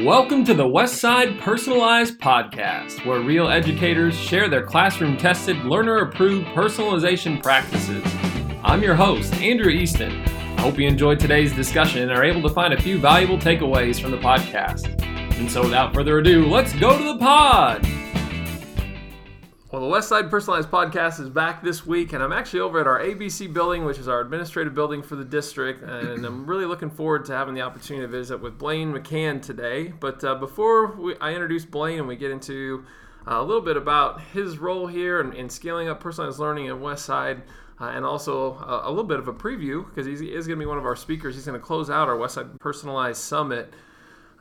Welcome to the Westside Personalized Podcast, where real educators share their classroom tested, learner approved personalization practices. I'm your host, Andrew Easton. I hope you enjoyed today's discussion and are able to find a few valuable takeaways from the podcast. And so, without further ado, let's go to the pod. Well, the Westside Personalized Podcast is back this week, and I'm actually over at our ABC building, which is our administrative building for the district, and I'm really looking forward to having the opportunity to visit with Blane McCann today. But uh, before we, I introduce Blane and we get into uh, a little bit about his role here and, in scaling up personalized learning at Westside, uh, and also a, a, little bit of a preview because he is going to be one of our speakers. He's going to close out our Westside Personalized Summit.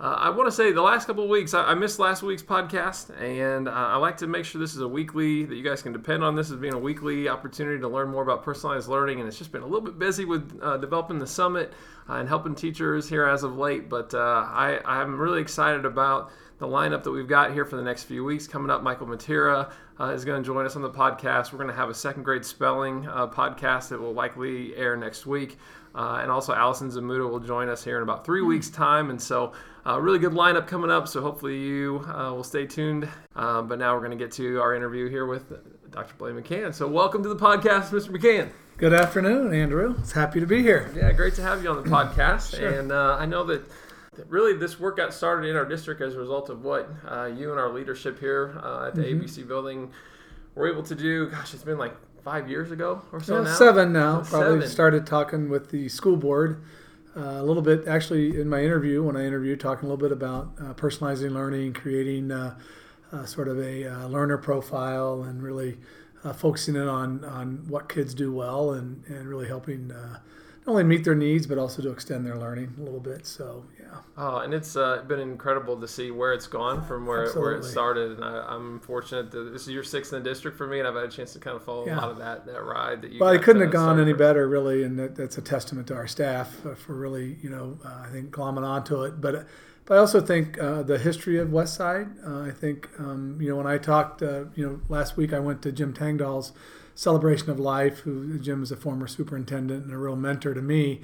Uh, I want to say the last couple of weeks, I, I missed last week's podcast, and uh, I like to make sure this is a weekly, that you guys can depend on this as being a weekly opportunity to learn more about personalized learning. And it's just been a little bit busy with uh, developing the summit uh, and helping teachers here as of late. But uh, I, I'm really excited about the lineup that we've got here for the next few weeks. Coming up, Michael Matera uh, is going to join us on the podcast. We're going to have a second grade spelling uh, podcast that will likely air next week. Uh, and also, Allison Zmuda will join us here in about three weeks' time. And so, uh, really good lineup coming up. So, hopefully, you uh, will stay tuned. Uh, but now we're going to get to our interview here with Dr. Blane McCann. So, welcome to the podcast, Mr. McCann. Good afternoon, Andrew. It's happy to be here. Yeah, great to have you on the podcast. sure. And uh, I know that really this work got started in our district as a result of what uh, you and our leadership here uh, at the mm-hmm. ABC building were able to do. Gosh, it's been like five years ago or so yeah, now. Seven now. So Probably seven. started talking with the school board a little bit. Actually, in my interview, when I interviewed, talking a little bit about uh, personalizing learning, creating uh, uh, sort of a learner profile, and really focusing in on on what kids do well, and and really helping not only meet their needs but also to extend their learning a little bit. So yeah. Oh, and it's uh, been incredible to see where it's gone from where where it started. And I, am fortunate that this is your sixth in the district for me, and I've had a chance to kind of follow yeah. a lot of that that ride that you. Well, it couldn't have gone any better, really, and that, that's a testament to our staff for really, you know, uh, I think glomming onto it, but. But I also think uh, the history of Westside. Uh, I think um, you know when I talked, uh, you know, last week I went to Jim Tangdahl's celebration of life. Who Jim is a former superintendent and a real mentor to me.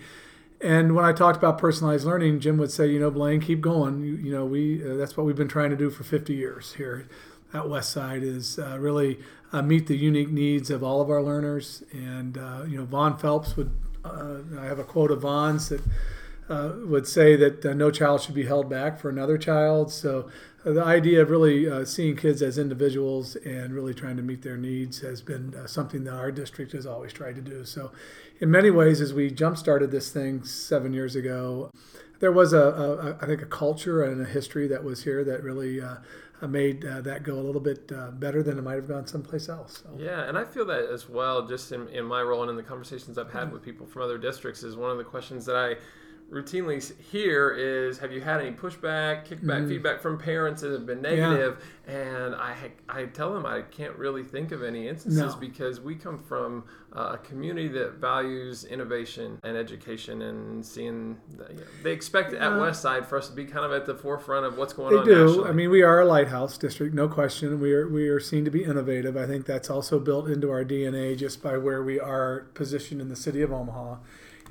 And when I talked about personalized learning, Jim would say, you know, Blane, keep going. You, you know, we uh, that's what we've been trying to do for 50 years here at Westside is uh, really uh, meet the unique needs of all of our learners. And uh, you know, Vaughn Phelps would. Uh, I have a quote of Vaughn's that uh, would say that no child should be held back for another child. So the idea of really uh, seeing kids as individuals and really trying to meet their needs has been uh, something that our district has always tried to do. So, in many ways, as we jump started this thing seven years ago, there was a, a I think a culture and a history that was here that really uh, made uh, that go a little bit uh, better than it might have gone someplace else. So. Yeah, and I feel that as well, just in, in my role and in the conversations I've had with people from other districts, is one of the questions that I routinely hear is have you had any pushback kickback mm. feedback from parents that have been negative yeah. and I, I tell them i can't really think of any instances no. because we come from a community that values innovation and education and seeing the, you know, they expect at West Side for us to be kind of at the forefront of what's going they on do nationally. i mean we are a lighthouse district no question we are we are seen to be innovative i think that's also built into our dna just by where we are positioned in the city of omaha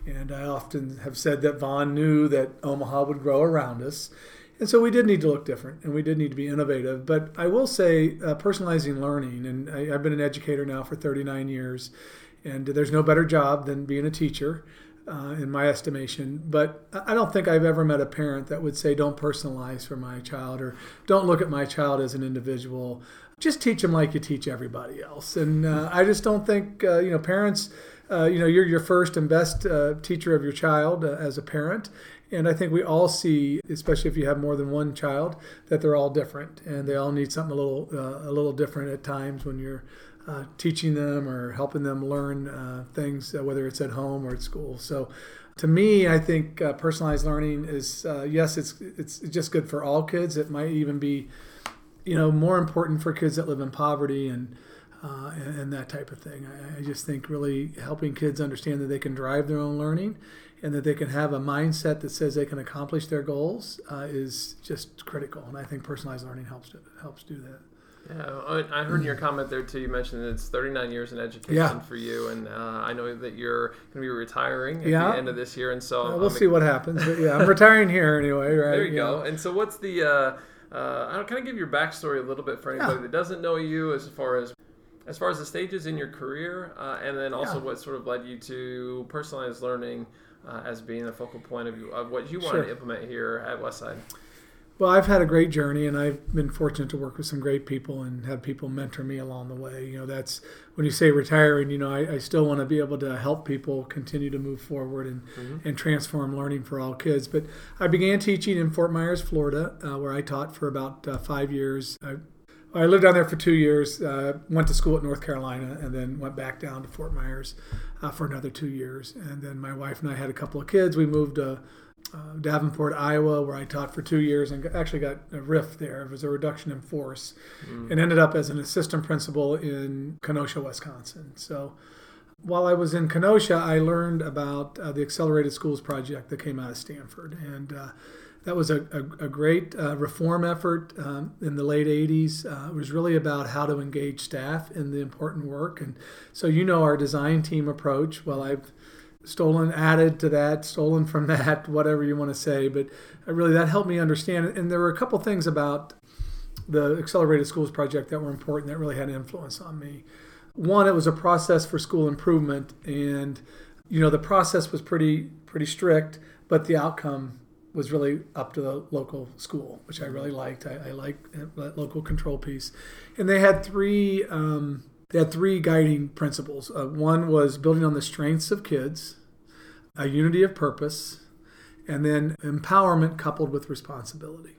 and I often have said that Vaughn knew that Omaha would grow around us. And so we did need to look different and we did need to be innovative. But I will say, uh, personalizing learning, and I, have been an educator now for 39 years, and there's no better job than being a teacher. Uh, in my estimation. But I don't think I've ever met a parent that would say, don't personalize for my child or don't look at my child as an individual. Just teach them like you teach everybody else. And uh, I just don't think, uh, you know, parents uh, you know, you're your first and best uh, teacher of your child uh, as a parent. And I think we all see, especially if you have more than one child, that they're all different and they all need something a little uh, a little different at times when you're uh, teaching them or helping them learn uh, things, whether it's at home or at school. So, to me, I think personalized learning is yes, it's it's just good for all kids. It might even be, you know, more important for kids that live in poverty and uh, and, and, that type of thing. I, I, just think really helping kids understand that they can drive their own learning and that they can have a mindset that says they can accomplish their goals uh, is just critical. And I think personalized learning helps to, helps do that. Yeah, I heard in your comment there too. You mentioned that it's 39 years in education Yeah. for you, and uh, I know that you're going to be retiring at Yeah. the end of this year, and so Uh, we'll I'm see what happens. But yeah, I'm retiring here anyway, right? There you Yeah. go. And so, what's the? Uh, uh, I don't kind of give your backstory a little bit for anybody Yeah. that doesn't know you, as far as as far as the stages in your career, uh, and then also Yeah. what sort of led you to personalized learning uh, as being a focal point of, you, of what you wanted Sure. to implement here at Westside. Well, I've had a great journey, and I've been fortunate to work with some great people and have people mentor me along the way. You know, that's when you say retiring. You know, I, I still want to be able to help people continue to move forward and and transform learning for all kids. But I began teaching in Fort Myers, Florida, uh, where I taught for about uh, five years. I, I lived down there for two years. Uh, went to school at North Carolina, and then went back down to Fort Myers uh, for another two years. And then my wife and I had a couple of kids. We moved. to uh, Davenport, Iowa, where I taught for two years and actually got a RIF there. It was a reduction in force, and ended up as an assistant principal in Kenosha, Wisconsin. So while I was in Kenosha, I learned about uh, the Accelerated Schools Project that came out of Stanford, and uh, that was a, a, a great uh, reform effort um, in the late 80s. Uh, it was really about how to engage staff in the important work. And so, you know, our design team approach. Well, I've stolen, added to that, stolen from that, whatever you want to say. But uh, really, that helped me understand. And there were a couple things about the Accelerated Schools Project that were important that really had an influence on me. One, it was a process for school improvement, and you know the process was pretty pretty strict, but the outcome was really up to the local school, which I really liked. I, I that local control piece, and they had three um, they had three guiding principles. Uh, one was building on the strengths of kids, a unity of purpose, and then empowerment coupled with responsibility.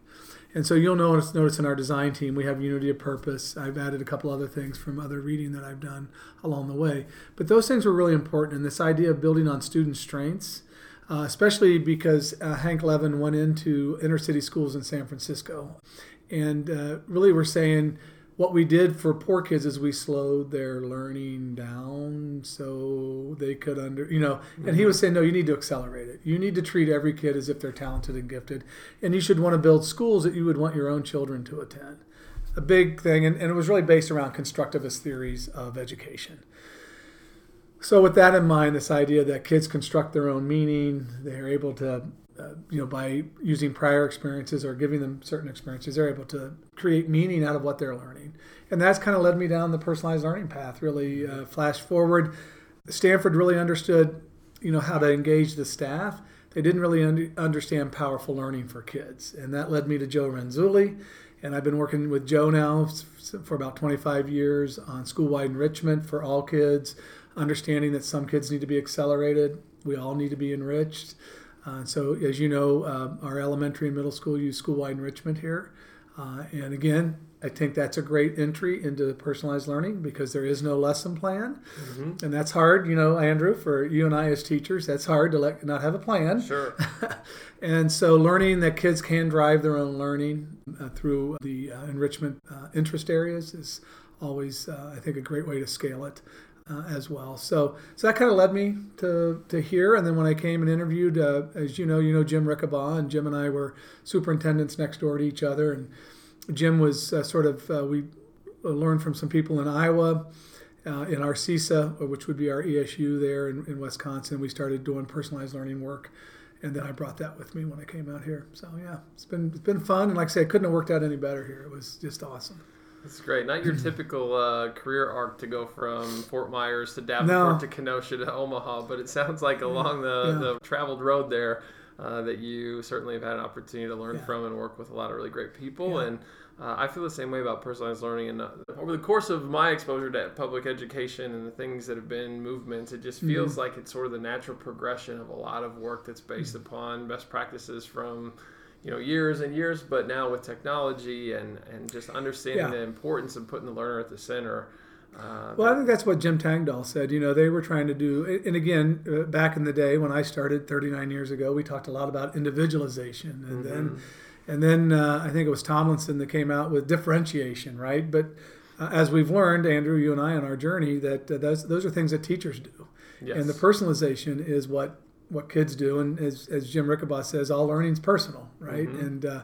And so you'll notice notice in our design team we have unity of purpose. I've added a couple other things from other reading that I've done along the way. But those things were really important. And this idea of building on student strengths, uh, especially because uh, Hank Levin went into inner city schools in San Francisco, and uh, really we're saying what we did for poor kids is we slowed their learning down so they could under you know and he was saying no you need to accelerate it. You need to treat every kid as if they're talented and gifted and you should want to build schools that you would want your own children to attend. A big thing and, and it was really based around constructivist theories of education so with that in mind this idea that kids construct their own meaning they're able to uh, you know, by using prior experiences or giving them certain experiences, they're able to create meaning out of what they're learning. And that's kind of led me down the personalized learning path. Really, uh, flash forward, Stanford really understood, you know, how to engage the staff. They didn't really un- understand powerful learning for kids, and that led me to Joe Renzulli. And I've been working with Joe now for about 25 years on school-wide enrichment for all kids, understanding that some kids need to be accelerated. We all need to be enriched. Uh, so, as you know, uh, our elementary and middle school use school-wide enrichment here. Uh, and again, I think that's a great entry into personalized learning because there is no lesson plan, and that's hard. You know, Andrew, for you and I as teachers, that's hard to let not have a plan. Sure. and so, learning that kids can drive their own learning uh, through the uh, enrichment uh, interest areas is always, uh, I think, a great way to scale it uh, as well. So, so that kind of led me to to here. And then when I came and interviewed, uh, as you know, you know Jim Rickabaugh, and Jim and I were superintendents next door to each other. And Jim was uh, sort of uh, we learned from some people in Iowa. Uh, in our CESA, which would be our ESU there in, in Wisconsin, we started doing personalized learning work, and then I brought that with me when I came out here. So yeah, it's been it's been fun, and like I say, it couldn't have worked out any better here. It was just awesome. That's great. Not your typical uh, career arc to go from Fort Myers to Davenport No. to Kenosha to Omaha, but it sounds like along the, Yeah. the traveled road there uh, that you certainly have had an opportunity to learn Yeah. from and work with a lot of really great people. Yeah. And uh, I feel the same way about personalized learning. And uh, over the course of my exposure to public education and the things that have been movements, it just feels Mm-hmm. like it's sort of the natural progression of a lot of work that's based Mm-hmm. upon best practices from you know years and years but now with technology and and just understanding Yeah. the importance of putting the learner at the center uh, Well, I think that's what Jim Tangdahl said. You know, they were trying to do, and again, uh, back in the day when I started 39 years ago, we talked a lot about individualization, and then, and then uh, I think it was Tomlinson that came out with differentiation, right? But uh, as we've learned, Andrew, you and I on our journey, that uh, those those are things that teachers do, yes. and the personalization is what what kids do, and as as Jim Rickabaugh says, all learning's personal, right? And uh,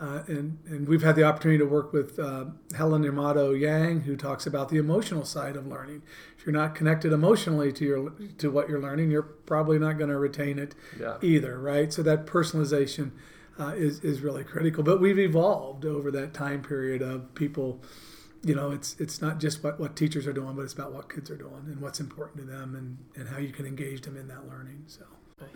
Uh, and, and we've had the opportunity to work with uh, Helen Immordino-Yang, who talks about the emotional side of learning. If you're not connected emotionally to your to what you're learning, you're probably not going to retain it Yeah. either, right? So that personalization uh, is is really critical. But we've evolved over that time period of people. You know, it's it's not just what, what teachers are doing, but it's about what kids are doing and what's important to them and, and how you can engage them in that learning. So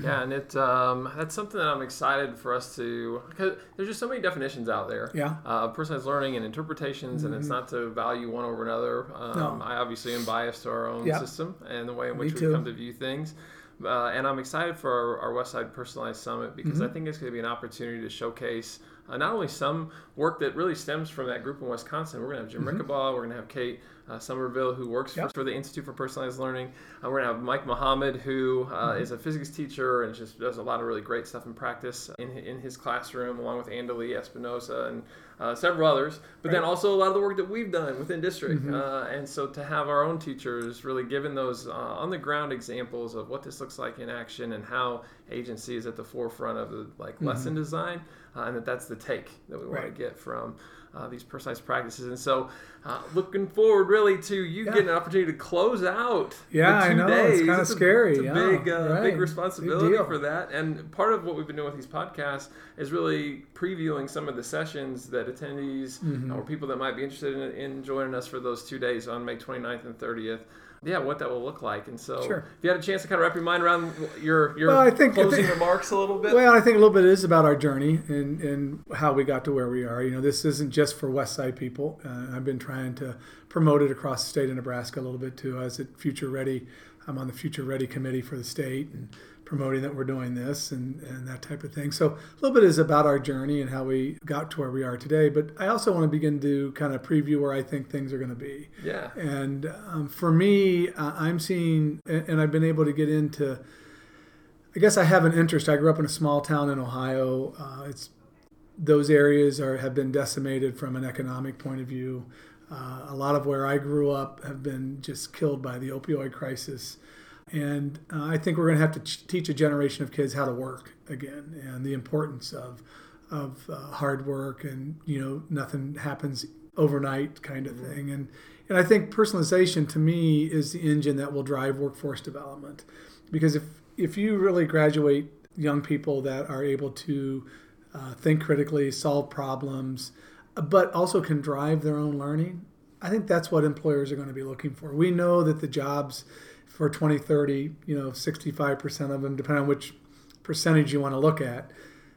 Yeah, and it um, that's something that I'm excited for us to because there's just so many definitions out there. yeah, Uh, personalized learning and interpretations, and it's not to value one over another. Um, Mm-hmm. No. I obviously am biased to our own Yeah. system and the way in which we come to view things. Uh, and I'm excited for our, our West Side Personalized Summit because Mm-hmm. I think it's going to be an opportunity to showcase uh, not only some work that really stems from that group in Wisconsin. We're going to have Jim Rickabaugh, we're going to have Kate uh, Somerville, who works Mm-hmm. Yep. for, for the Institute for Personalized Learning. Uh, we're going to have Mike Mohammed, who uh, Mm-hmm. is a physics teacher and just does a lot of really great stuff in practice in, in his classroom, along with Andalee Espinosa and uh, several others. But then also a lot of the work that we've done within district. Uh, and so to have our own teachers really given those uh, on the ground examples of what this looks like in action and how agency is at the forefront of the like lesson design, uh, and that that's the take that we want Right. to get from. Uh, these precise practices, and so uh, looking forward really to you Yeah. getting an opportunity to close out. Yeah, the I two know. It's kinda a- scary, It's a yeah, big, uh, right. big Big responsibility deal. for that. And part of what we've been doing with these podcasts is really previewing some of the sessions that attendees Mm-hmm. or people that might be interested in, in joining us for those two days on May 29th and 30th. Yeah, what that will look like. And so, Sure. if you had a chance to kind of wrap your mind around your your Well, I think- I closing think- remarks a little bit. Well, I think a little bit is about our journey and, and how we got to where we are. You know, this isn't just for West Side people. Uh, I've been trying to promote it across the state of Nebraska a little bit too. As at Future Ready, I'm on the Future Ready committee for the state and promoting that we're doing this and, and that type of thing. So a little bit is about our journey and how we got to where we are today. But I also want to begin to kind of preview where I think things are going to be. yeah. And um, for me, uh, I'm seeing, and I've been able to get into. I guess I have an interest. I grew up in a small town in Ohio. Uh, it's those areas are have been decimated from an economic point of view. Uh, a lot of where I grew up have been just killed by the opioid crisis, and uh, I think we're going to have to ch- teach a generation of kids how to work again and the importance of of uh, hard work and you know nothing happens overnight kind of thing. And and I think personalization to me is the engine that will drive workforce development. Because if if you really graduate young people that are able to uh, think critically solve problems but also can drive their own learning I think that's what employers are going to be looking for. We know that the jobs for 2030 you know 65% of them depending on which percentage you want to look at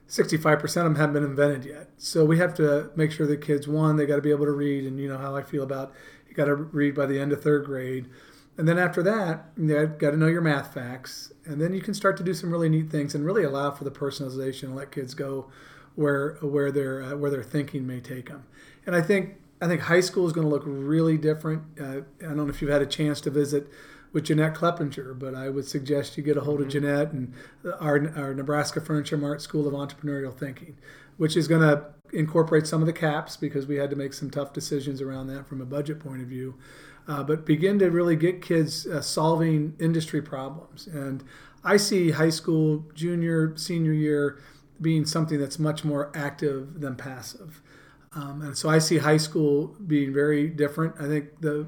65% of them haven't been invented yet. So we have to make sure that kids, one, they got to be able to read, and you know how I feel about you got to read by the end of third grade. And then after that, you got to know your math facts. And then you can start to do some really neat things and really allow for the personalization and let kids go where where their uh, where their thinking may take them. And I think I think high school is going to look really different. Uh, I don't know if you've had a chance to visit with Jeanette Kleppinger, but I would suggest you get a hold of Jeanette and our, our Nebraska Furniture Mart School of Entrepreneurial Thinking, which is going to incorporate some of the caps because we had to make some tough decisions around that from a budget point of view. Uh, but begin to really get kids uh, solving industry problems. And I see high school, junior, senior year being something that's much more active than passive. Um, and so I see high school being very different. I think the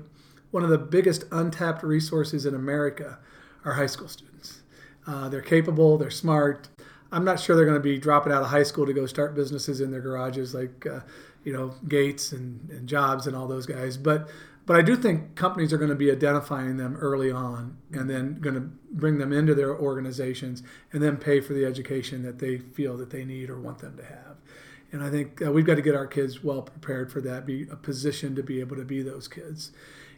one of the biggest untapped resources in America are high school students. Uh, they're capable, they're smart. I'm not sure they're going to be dropping out of high school to go start businesses in their garages like, uh, you know, Gates and, and Jobs and all those guys. But but I do think companies are going to be identifying them early on and then going to bring them into their organizations and then pay for the education that they feel that they need or want them to have. And I think uh, we've got to get our kids well prepared for that, be a position to be able to be those kids.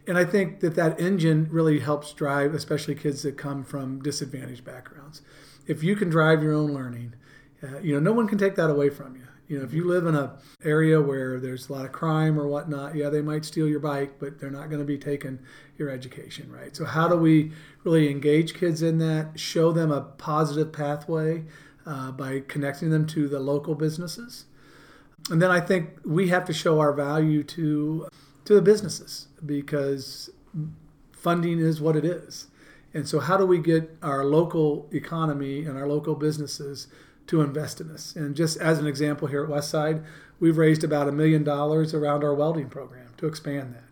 And I think that that engine really helps drive, especially kids that come from disadvantaged backgrounds. If you can drive your own learning, uh, you know, no one can take that away from you. You know, if you live in a area where there's a lot of crime or whatnot, yeah, they might steal your bike, but they're not going to be taking your education, right? So how do we really engage kids in that, show them a positive pathway uh, by connecting them to the local businesses? And then I think we have to show our value to to the businesses because funding is what it is. And so how do we get our local economy and our local businesses to invest in us. And just as an example here at Westside, we've raised about a million dollars around our welding program to expand that.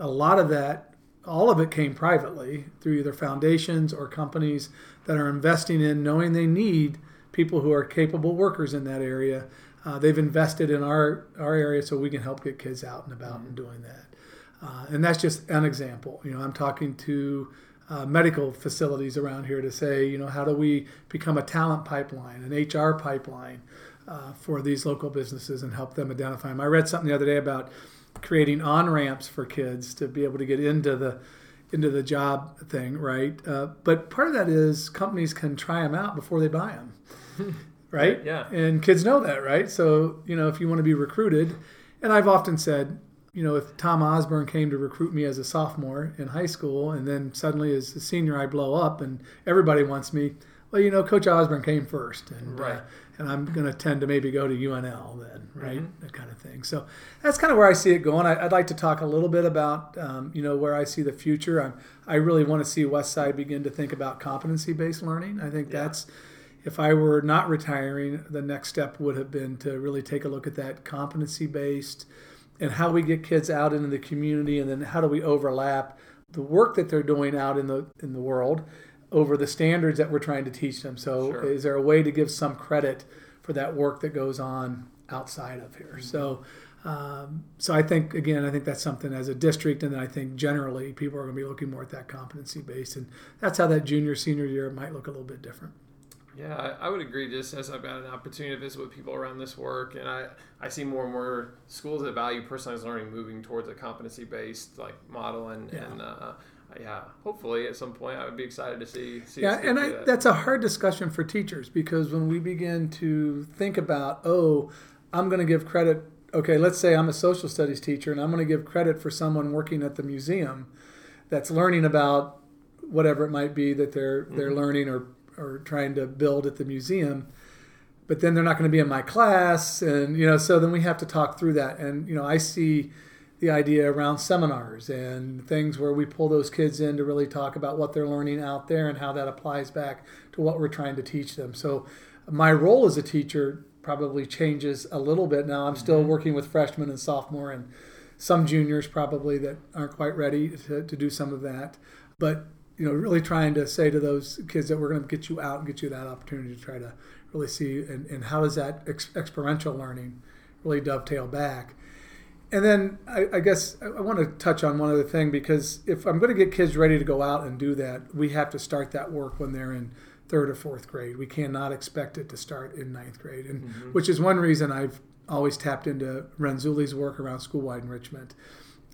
A lot of that, all of it came privately through either foundations or companies that are investing in knowing they need people who are capable workers in that area. Uh, they've invested in our, our area so we can help get kids out and about and doing that. Uh, and that's just an example. You know, I'm talking to uh, medical facilities around here to say, you know, how do we become a talent pipeline, an HR pipeline uh, for these local businesses and help them identify them. I read something the other day about creating on ramps for kids to be able to get into the into the job thing, right? Uh, but part of that is companies can try them out before they buy them, right? Yeah. And kids know that, right? So you know, if you want to be recruited, and I've often said, you know, if Tom Osborne came to recruit me as a sophomore in high school, and then suddenly as a senior I blow up and everybody wants me, well, you know, Coach Osborne came first, and Right. uh, and I'm going to tend to maybe go to UNL then, right? Mm-hmm. That kind of thing. So that's kind of where I see it going. I, I'd like to talk a little bit about, um, you know, where I see the future. I'm, I really want to see Westside begin to think about competency-based learning. I think Yeah. that's, if I were not retiring, the next step would have been to really take a look at that competency-based and how we get kids out into the community, and then how do we overlap the work that they're doing out in the in the world over the standards that we're trying to teach them. So, Sure. is there a way to give some credit for that work that goes on outside of here? So, um, so I think again, I think that's something as a district, and then I think generally people are going to be looking more at that competency based, and that's how that junior senior year might look a little bit different. Yeah, I, I would agree. Just as I've got an opportunity to visit with people around this work, and I, I see more and more schools that value personalized learning moving towards a competency based like model, and Yeah. and uh, yeah, hopefully at some point I would be excited to see. see Yeah, and I, that. that's a hard discussion for teachers because when we begin to think about, oh, I'm going to give credit. Okay, let's say I'm a social studies teacher and I'm going to give credit for someone working at the museum that's learning about whatever it might be that they're they're learning or or trying to build at the museum. But then they're not going to be in my class, and you know, so then we have to talk through that. And you know, I see the idea around seminars and things where we pull those kids in to really talk about what they're learning out there and how that applies back to what we're trying to teach them. So my role as a teacher probably changes a little bit now. I'm still mm-hmm. working with freshmen and sophomore and some juniors probably that aren't quite ready to, to do some of that. But you know, really trying to say to those kids that we're going to get you out and get you that opportunity to try to really see and, and how does that ex- experiential learning really dovetail back. And then I, I guess I, I want to touch on one other thing because if I'm going to get kids ready to go out and do that, we have to start that work when they're in third or fourth grade. We cannot expect it to start in ninth grade, and mm-hmm. which is one reason I've always tapped into Renzulli's work around school-wide enrichment.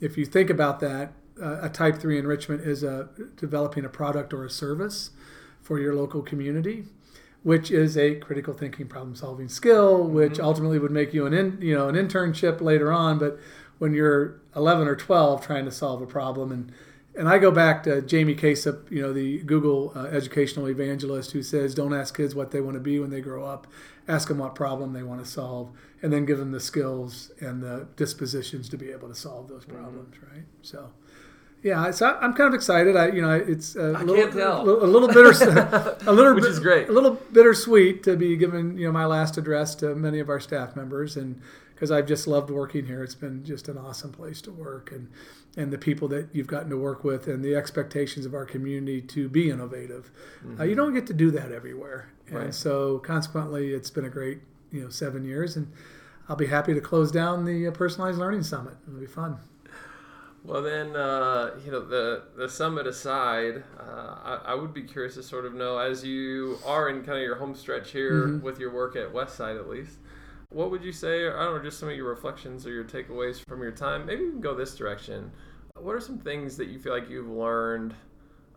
If you think about that, uh, a type three enrichment is a developing a product or a service for your local community which is a critical thinking problem solving skill which ultimately would make you an in, you know an internship later on but when you're 11 or 12 trying to solve a problem and and I go back to Jaime Casap, you know, the Google uh, educational evangelist who says, don't ask kids what they want to be when they grow up. Ask them what problem they want to solve, and then give them the skills and the dispositions to be able to solve those mm-hmm. problems, right? So, yeah, so I'm kind of excited. I, you know, it's a I little, a little, a little bitter, a little, Which bit- is great. a little bittersweet to be giving you know my last address to many of our staff members, and because I've just loved working here. It's been just an awesome place to work, and and the people that you've gotten to work with, and the expectations of our community to be innovative. Uh, you don't get to do that everywhere, and Right. so consequently, it's been a great you know seven years, and I'll be happy to close down the uh, personalized learning summit. It'll be fun. Well, then, uh, you know, the the summit aside, uh, I, I would be curious to sort of know, as you are in kind of your home stretch here Mm-hmm. with your work at Westside, at least, what would you say? Or, I don't know, just some of your reflections or your takeaways from your time. Maybe we can go this direction. What are some things that you feel like you've learned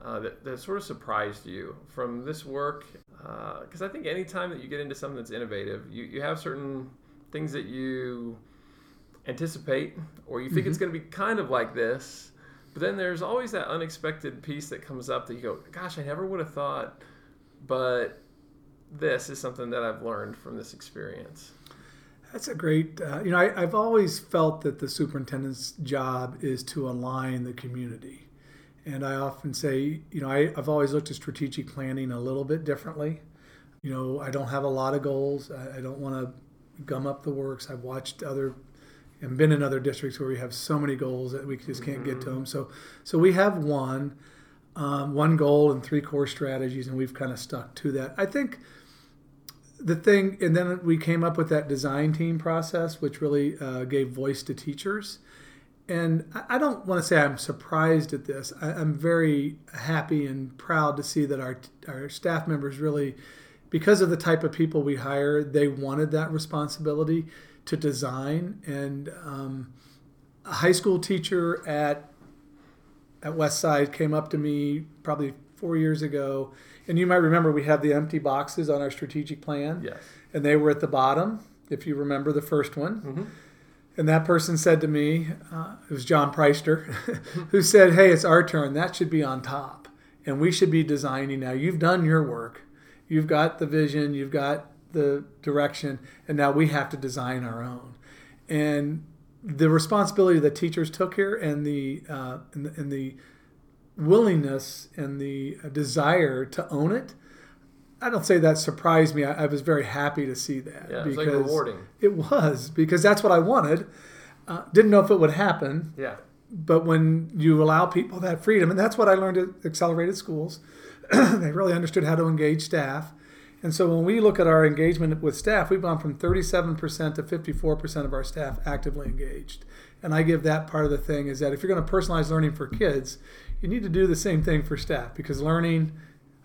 uh, that that sort of surprised you from this work? Because I think anytime that you get into something that's innovative, you you have certain things that you anticipate or you think it's going to be kind of like this but then there's always that unexpected piece that comes up that you go gosh i never would have thought but this is something that i've learned from this experience That's a great, uh, you know, I, I've always felt that the superintendent's job is to align the community. And I often say, you know, I, I've always looked at strategic planning a little bit differently. you know, I don't have a lot of goals. I, I don't want to gum up the works. I've watched other and been in other districts where we have so many goals that we just can't get to them. So, so we have one, um, one goal and three core strategies, and we've kind of stuck to that. I think the thing, and then we came up with that design team process, which really uh, gave voice to teachers. And I don't want to say I'm surprised at this. I, am very happy and proud to see that our our staff members really, because of the type of people we hire, they wanted that responsibility to design. And um, a high school teacher at at Westside came up to me probably four years ago, and you might remember we have the empty boxes on our strategic plan. Yes. And they were at the bottom, if you remember the first one. Mm-hmm. And that person said to me, uh, it was John Preister, who said, Hey, it's our turn. That should be on top. And we should be designing now. You've done your work. You've got the vision. You've got the direction, and now we have to design our own. And the responsibility that teachers took here, and the uh, and the, and the willingness and the desire to own it. I don't say that surprised me. I, I was very happy to see that. Yeah, because it was like rewarding. It was because that's what I wanted. Uh, didn't know if it would happen. Yeah. But when you allow people that freedom, and that's what I learned at Accelerated Schools, they really understood how to engage staff. And so when we look at our engagement with staff, we've gone from 37% to 54% of our staff actively engaged. And I give that part of the thing is that if you're going to personalize learning for kids, you need to do the same thing for staff because learning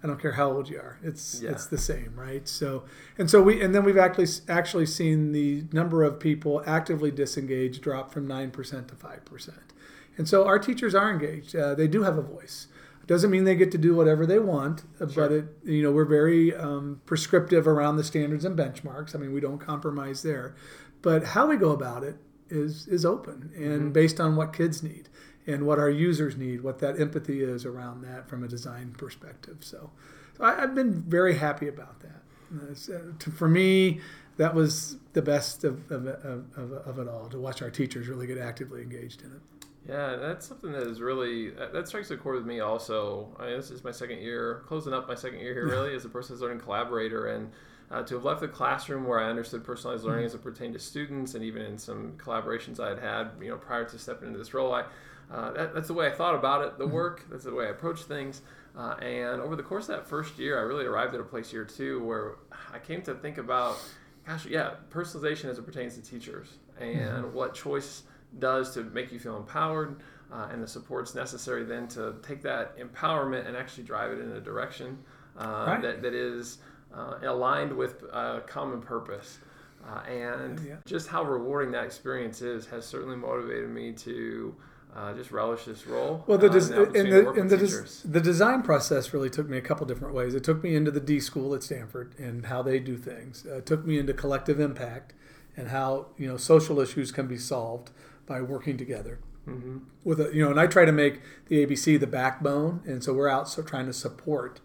I don't care how old you are. It's yeah. it's the same, right? So and so we and then we've actually actually seen the number of people actively disengaged drop from nine percent to five percent, and so our teachers are engaged. Uh, they do have a voice. Doesn't mean they get to do whatever they want, uh, sure. but it you know we're very um, prescriptive around the standards and benchmarks. I mean we don't compromise there, but how we go about it is is open and mm-hmm. based on what kids need and what our users need, what that empathy is around that from a design perspective. So, so I, have been very happy about that. Uh, to, for me, that was the best of, of, of, of, it all to watch our teachers really get actively engaged in it. Yeah, that's something that is really that strikes a chord with me. Also, I mean, this is my second year, closing up my second year here, really, as a personalized learning collaborator, and uh, to have left the classroom where I understood personalized learning mm-hmm. as it pertained to students, and even in some collaborations I had had, you know, prior to stepping into this role, I uh, that, that's the way I thought about it, the work. That's the way I approached things. Uh, and over the course of that first year, I really arrived at a place here too where I came to think about, gosh, yeah, personalization as it pertains to teachers and mm-hmm. what choice does to make you feel empowered uh, and the supports necessary then to take that empowerment and actually drive it in a direction uh, right. that, that is uh, aligned with a common purpose. Uh, and yeah. just how rewarding that experience is has certainly motivated me to uh, just relish this role. Well, the, uh, des- in the, in the, des- the design process really took me a couple different ways. It took me into the D school at Stanford and how they do things. Uh, it took me into collective impact and how you know social issues can be solved by working together. Mm-hmm. With a, you know, and I try to make the ABC the backbone, and so we're out so trying to support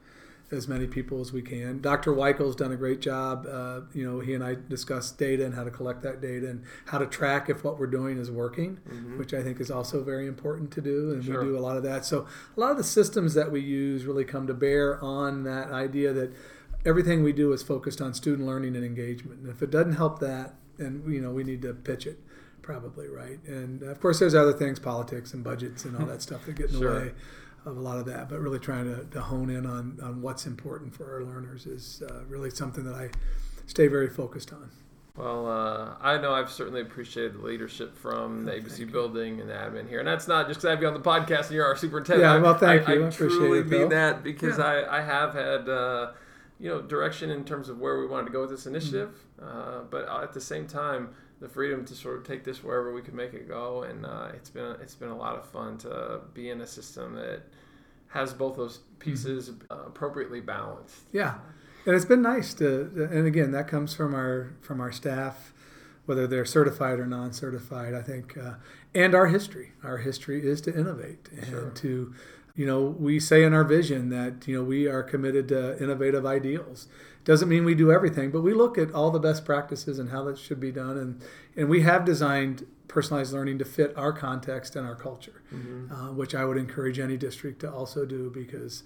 as many people as we can. Dr. Weichel's done a great job. Uh, you know, he and I discussed data and how to collect that data and how to track if what we're doing is working, mm-hmm. which I think is also very important to do. And sure. we do a lot of that. So a lot of the systems that we use really come to bear on that idea that everything we do is focused on student learning and engagement. And if it doesn't help that, then you know we need to pitch it probably right. And of course, there's other things, politics and budgets and all that stuff that get in sure. the way of a lot of that, but really trying to, to hone in on, on what's important for our learners is uh, really something that I stay very focused on. Well, uh, I know I've certainly appreciated the leadership from the ABC building and the admin here, and that's not just because I have you on the podcast and you're our superintendent. Yeah, well, thank I, you. I, I truly it, mean that because yeah. I, I have had uh, you know direction in terms of where we wanted to go with this initiative, mm-hmm. uh, but at the same time, the freedom to sort of take this wherever we can make it go, and uh, it's been it's been a lot of fun to be in a system that has both those pieces uh, appropriately balanced. Yeah, and it's been nice to. And again, that comes from our from our staff, whether they're certified or non-certified. I think, uh, and our history. Our history is to innovate and sure. to. You know, we say in our vision that you know we are committed to innovative ideals. Doesn't mean we do everything, but we look at all the best practices and how that should be done, and and we have designed personalized learning to fit our context and our culture, mm-hmm. uh, which I would encourage any district to also do because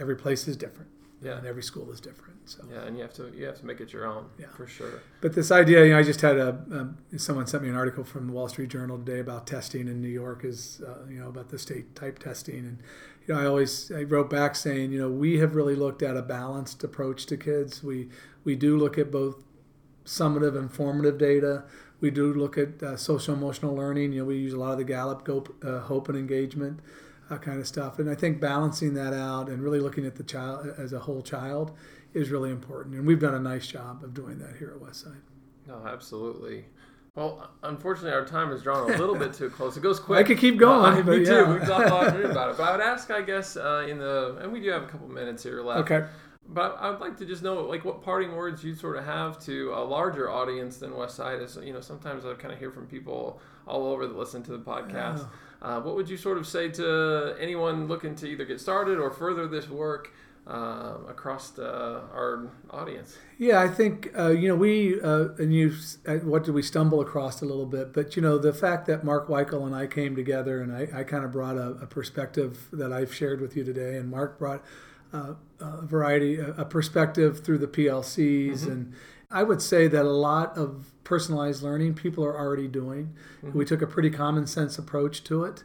every place is different. Yeah. And every school is different. So yeah, and you have to you have to make it your own. Yeah, for sure. But this idea, you know, I just had a um, someone sent me an article from the Wall Street Journal today about testing in New York is uh, you know about the state type testing and you know I always I wrote back saying you know we have really looked at a balanced approach to kids. We we do look at both summative and formative data. We do look at uh, social emotional learning. You know, we use a lot of the Gallup uh, hope and engagement uh, kind of stuff. And I think balancing that out and really looking at the child as a whole child is really important. And we've done a nice job of doing that here at Westside. No, absolutely. Well, unfortunately, our time is drawn a little bit too close. It goes quick. I could keep going. Uh, me yeah. too. We've talked a lot about it. But I would ask, I guess, uh, in the and we do have a couple minutes here left. Okay. But I'd like to just know, like, what parting words you sort of have to a larger audience than Westside. Is you know, sometimes I kind of hear from people all over that listen to the podcast. Oh. Uh, what would you sort of say to anyone looking to either get started or further this work uh, across the, our audience? Yeah, I think uh, you know we uh, and you. Uh, what did we stumble across a little bit? But you know the fact that Mark Weichel and I came together, and I, I kind of brought a, a, perspective that I've shared with you today, and Mark brought uh, a variety, a, perspective through the PLCs, mm-hmm. and I would say that a lot of personalized learning people are already doing. Mm-hmm. We took a pretty common sense approach to it.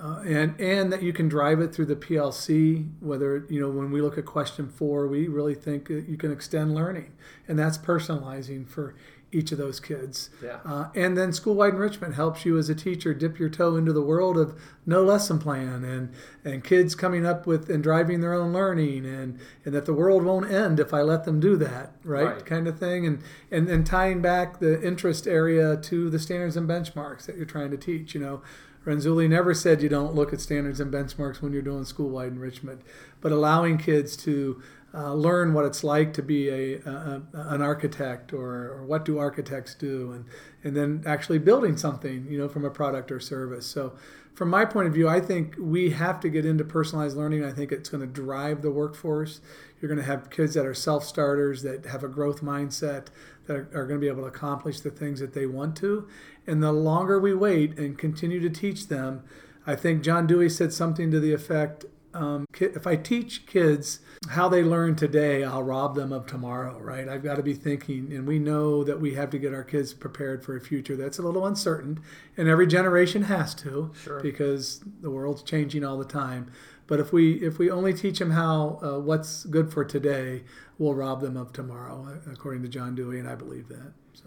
Uh, and and that you can drive it through the PLC. Whether you know when we look at question four, we really think you can extend learning, and that's personalizing for each of those kids. Yeah. Uh, and then school-wide enrichment helps you as a teacher dip your toe into the world of no lesson plan and and kids coming up with and driving their own learning and and that the world won't end if I let them do that, right? right. Kind of thing. And and and tying back the interest area to the standards and benchmarks that you're trying to teach. You know, Renzulli never said you don't look at standards and benchmarks when you're doing school-wide enrichment, but allowing kids to uh, learn what it's like to be a, a an architect or, or, what do architects do and and then actually building something you know from a product or service. So from my point of view i think we have to get into personalized learning. I think it's going to drive the workforce you're going to have kids that are self-starters that have a growth mindset that are, are going to be able to accomplish the things that they want to and the longer we wait and continue to teach them i think john dewey said something to the effect um, if I teach kids how they learn today, I'll rob them of tomorrow, right? I've got to be thinking, and we know that we have to get our kids prepared for a future that's a little uncertain, and every generation has to, sure. because the world's changing all the time. But if we if we only teach them how uh, what's good for today, we'll rob them of tomorrow, according to John Dewey, and I believe that. So.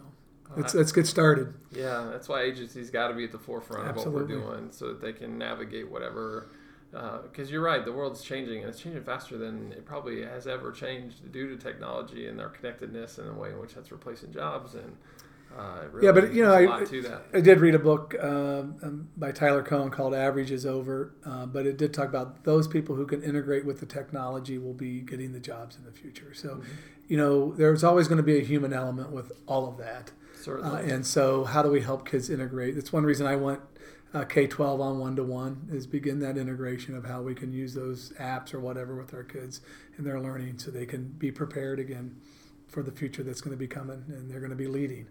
Let's, let's get started. Yeah, that's why agencies got to be at the forefront Absolutely. of what we're doing so that they can navigate whatever because uh, you're right, the world's changing, and it's changing faster than it probably has ever changed due to technology and our connectedness and the way in which that's replacing jobs. And uh, really yeah, but you know, I, I, did read a book uh, um, by Tyler Cowen called "Average Is Over," uh, but it did talk about those people who can integrate with the technology will be getting the jobs in the future. So, mm-hmm. you know, there's always going to be a human element with all of that. Certainly. Uh, and so, how do we help kids integrate? That's one reason I want uh, K 12 on one to one is begin that integration of how we can use those apps or whatever with our kids and their learning so they can be prepared again for the future that's going to be coming and they're going to be leading.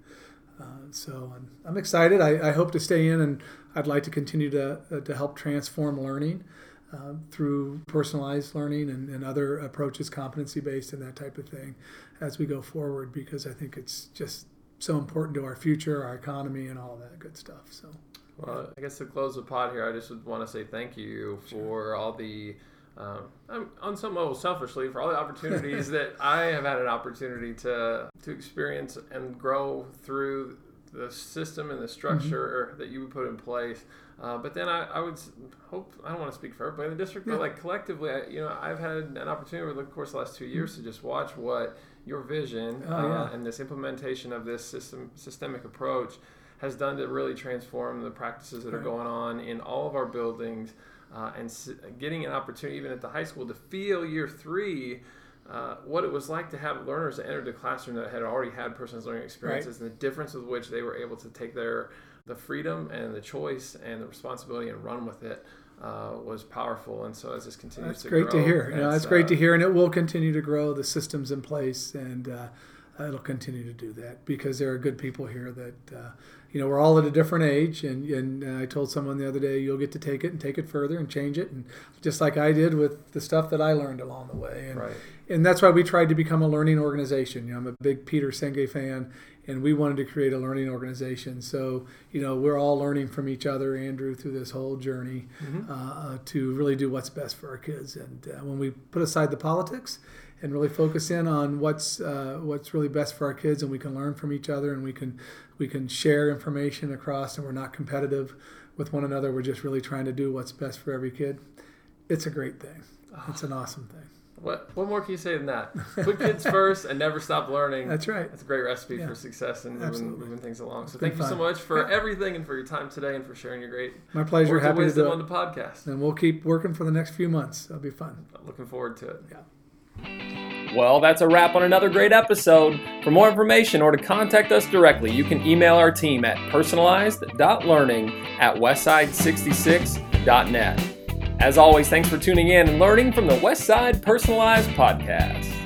Uh, so I'm, I'm excited. I, I, hope to stay in and I'd like to continue to, uh, to help transform learning uh, through personalized learning and, and other approaches, competency based and that type of thing as we go forward because I think it's just so important to our future, our economy, and all that good stuff. So. Well, I guess to close the pod here, I just would want to say thank you for sure. all the, um, on some level, selfishly, for all the opportunities that I have had an opportunity to to experience and grow through the system and the structure mm-hmm. that you would put in place. Uh, but then I, I would hope I don't want to speak for everybody in the district, yeah. but like collectively, I, you know, I've had an opportunity over the course of the last two years mm-hmm. to just watch what your vision oh, uh, yeah. and this implementation of this system systemic approach has done to really transform the practices that are going on in all of our buildings uh, and s- getting an opportunity even at the high school to feel year three uh, what it was like to have learners that entered the classroom that had already had personal learning experiences right. and the difference with which they were able to take their the freedom and the choice and the responsibility and run with it uh, was powerful. And so as this continues that's to great grow, to hear. You know, that's great to uh, hear, and it will continue to grow. The systems in place, and uh, it'll continue to do that because there are good people here that uh, you know we're all at a different age and, and I told someone the other day you'll get to take it and take it further and change it and just like I did with the stuff that I learned along the way and Right. and that's why we tried to become a learning organization. You know I'm a big Peter Senge fan and we wanted to create a learning organization. So you know we're all learning from each other Andrew through this whole journey uh, to really do what's best for our kids. And uh, when we put aside the politics and really focus in on what's uh, what's really best for our kids, and we can learn from each other, and we can we can share information across, and we're not competitive with one another. We're just really trying to do what's best for every kid. It's a great thing. It's an awesome thing. What what more can you say than that? Put kids first and never stop learning. That's right. That's a great recipe Yeah. for success and moving, moving things along. So thank you so much for Yeah. everything and for your time today and for sharing your great My pleasure. Happy to do on the podcast. And we'll keep working for the next few months. That'll be fun. Looking forward to it. Yeah. Well, that's a wrap on another great episode. For more information or to contact us directly, you can email our team at personalized.learning at westside66.net. As always, thanks for tuning in and learning from the Westside Personalized Podcast.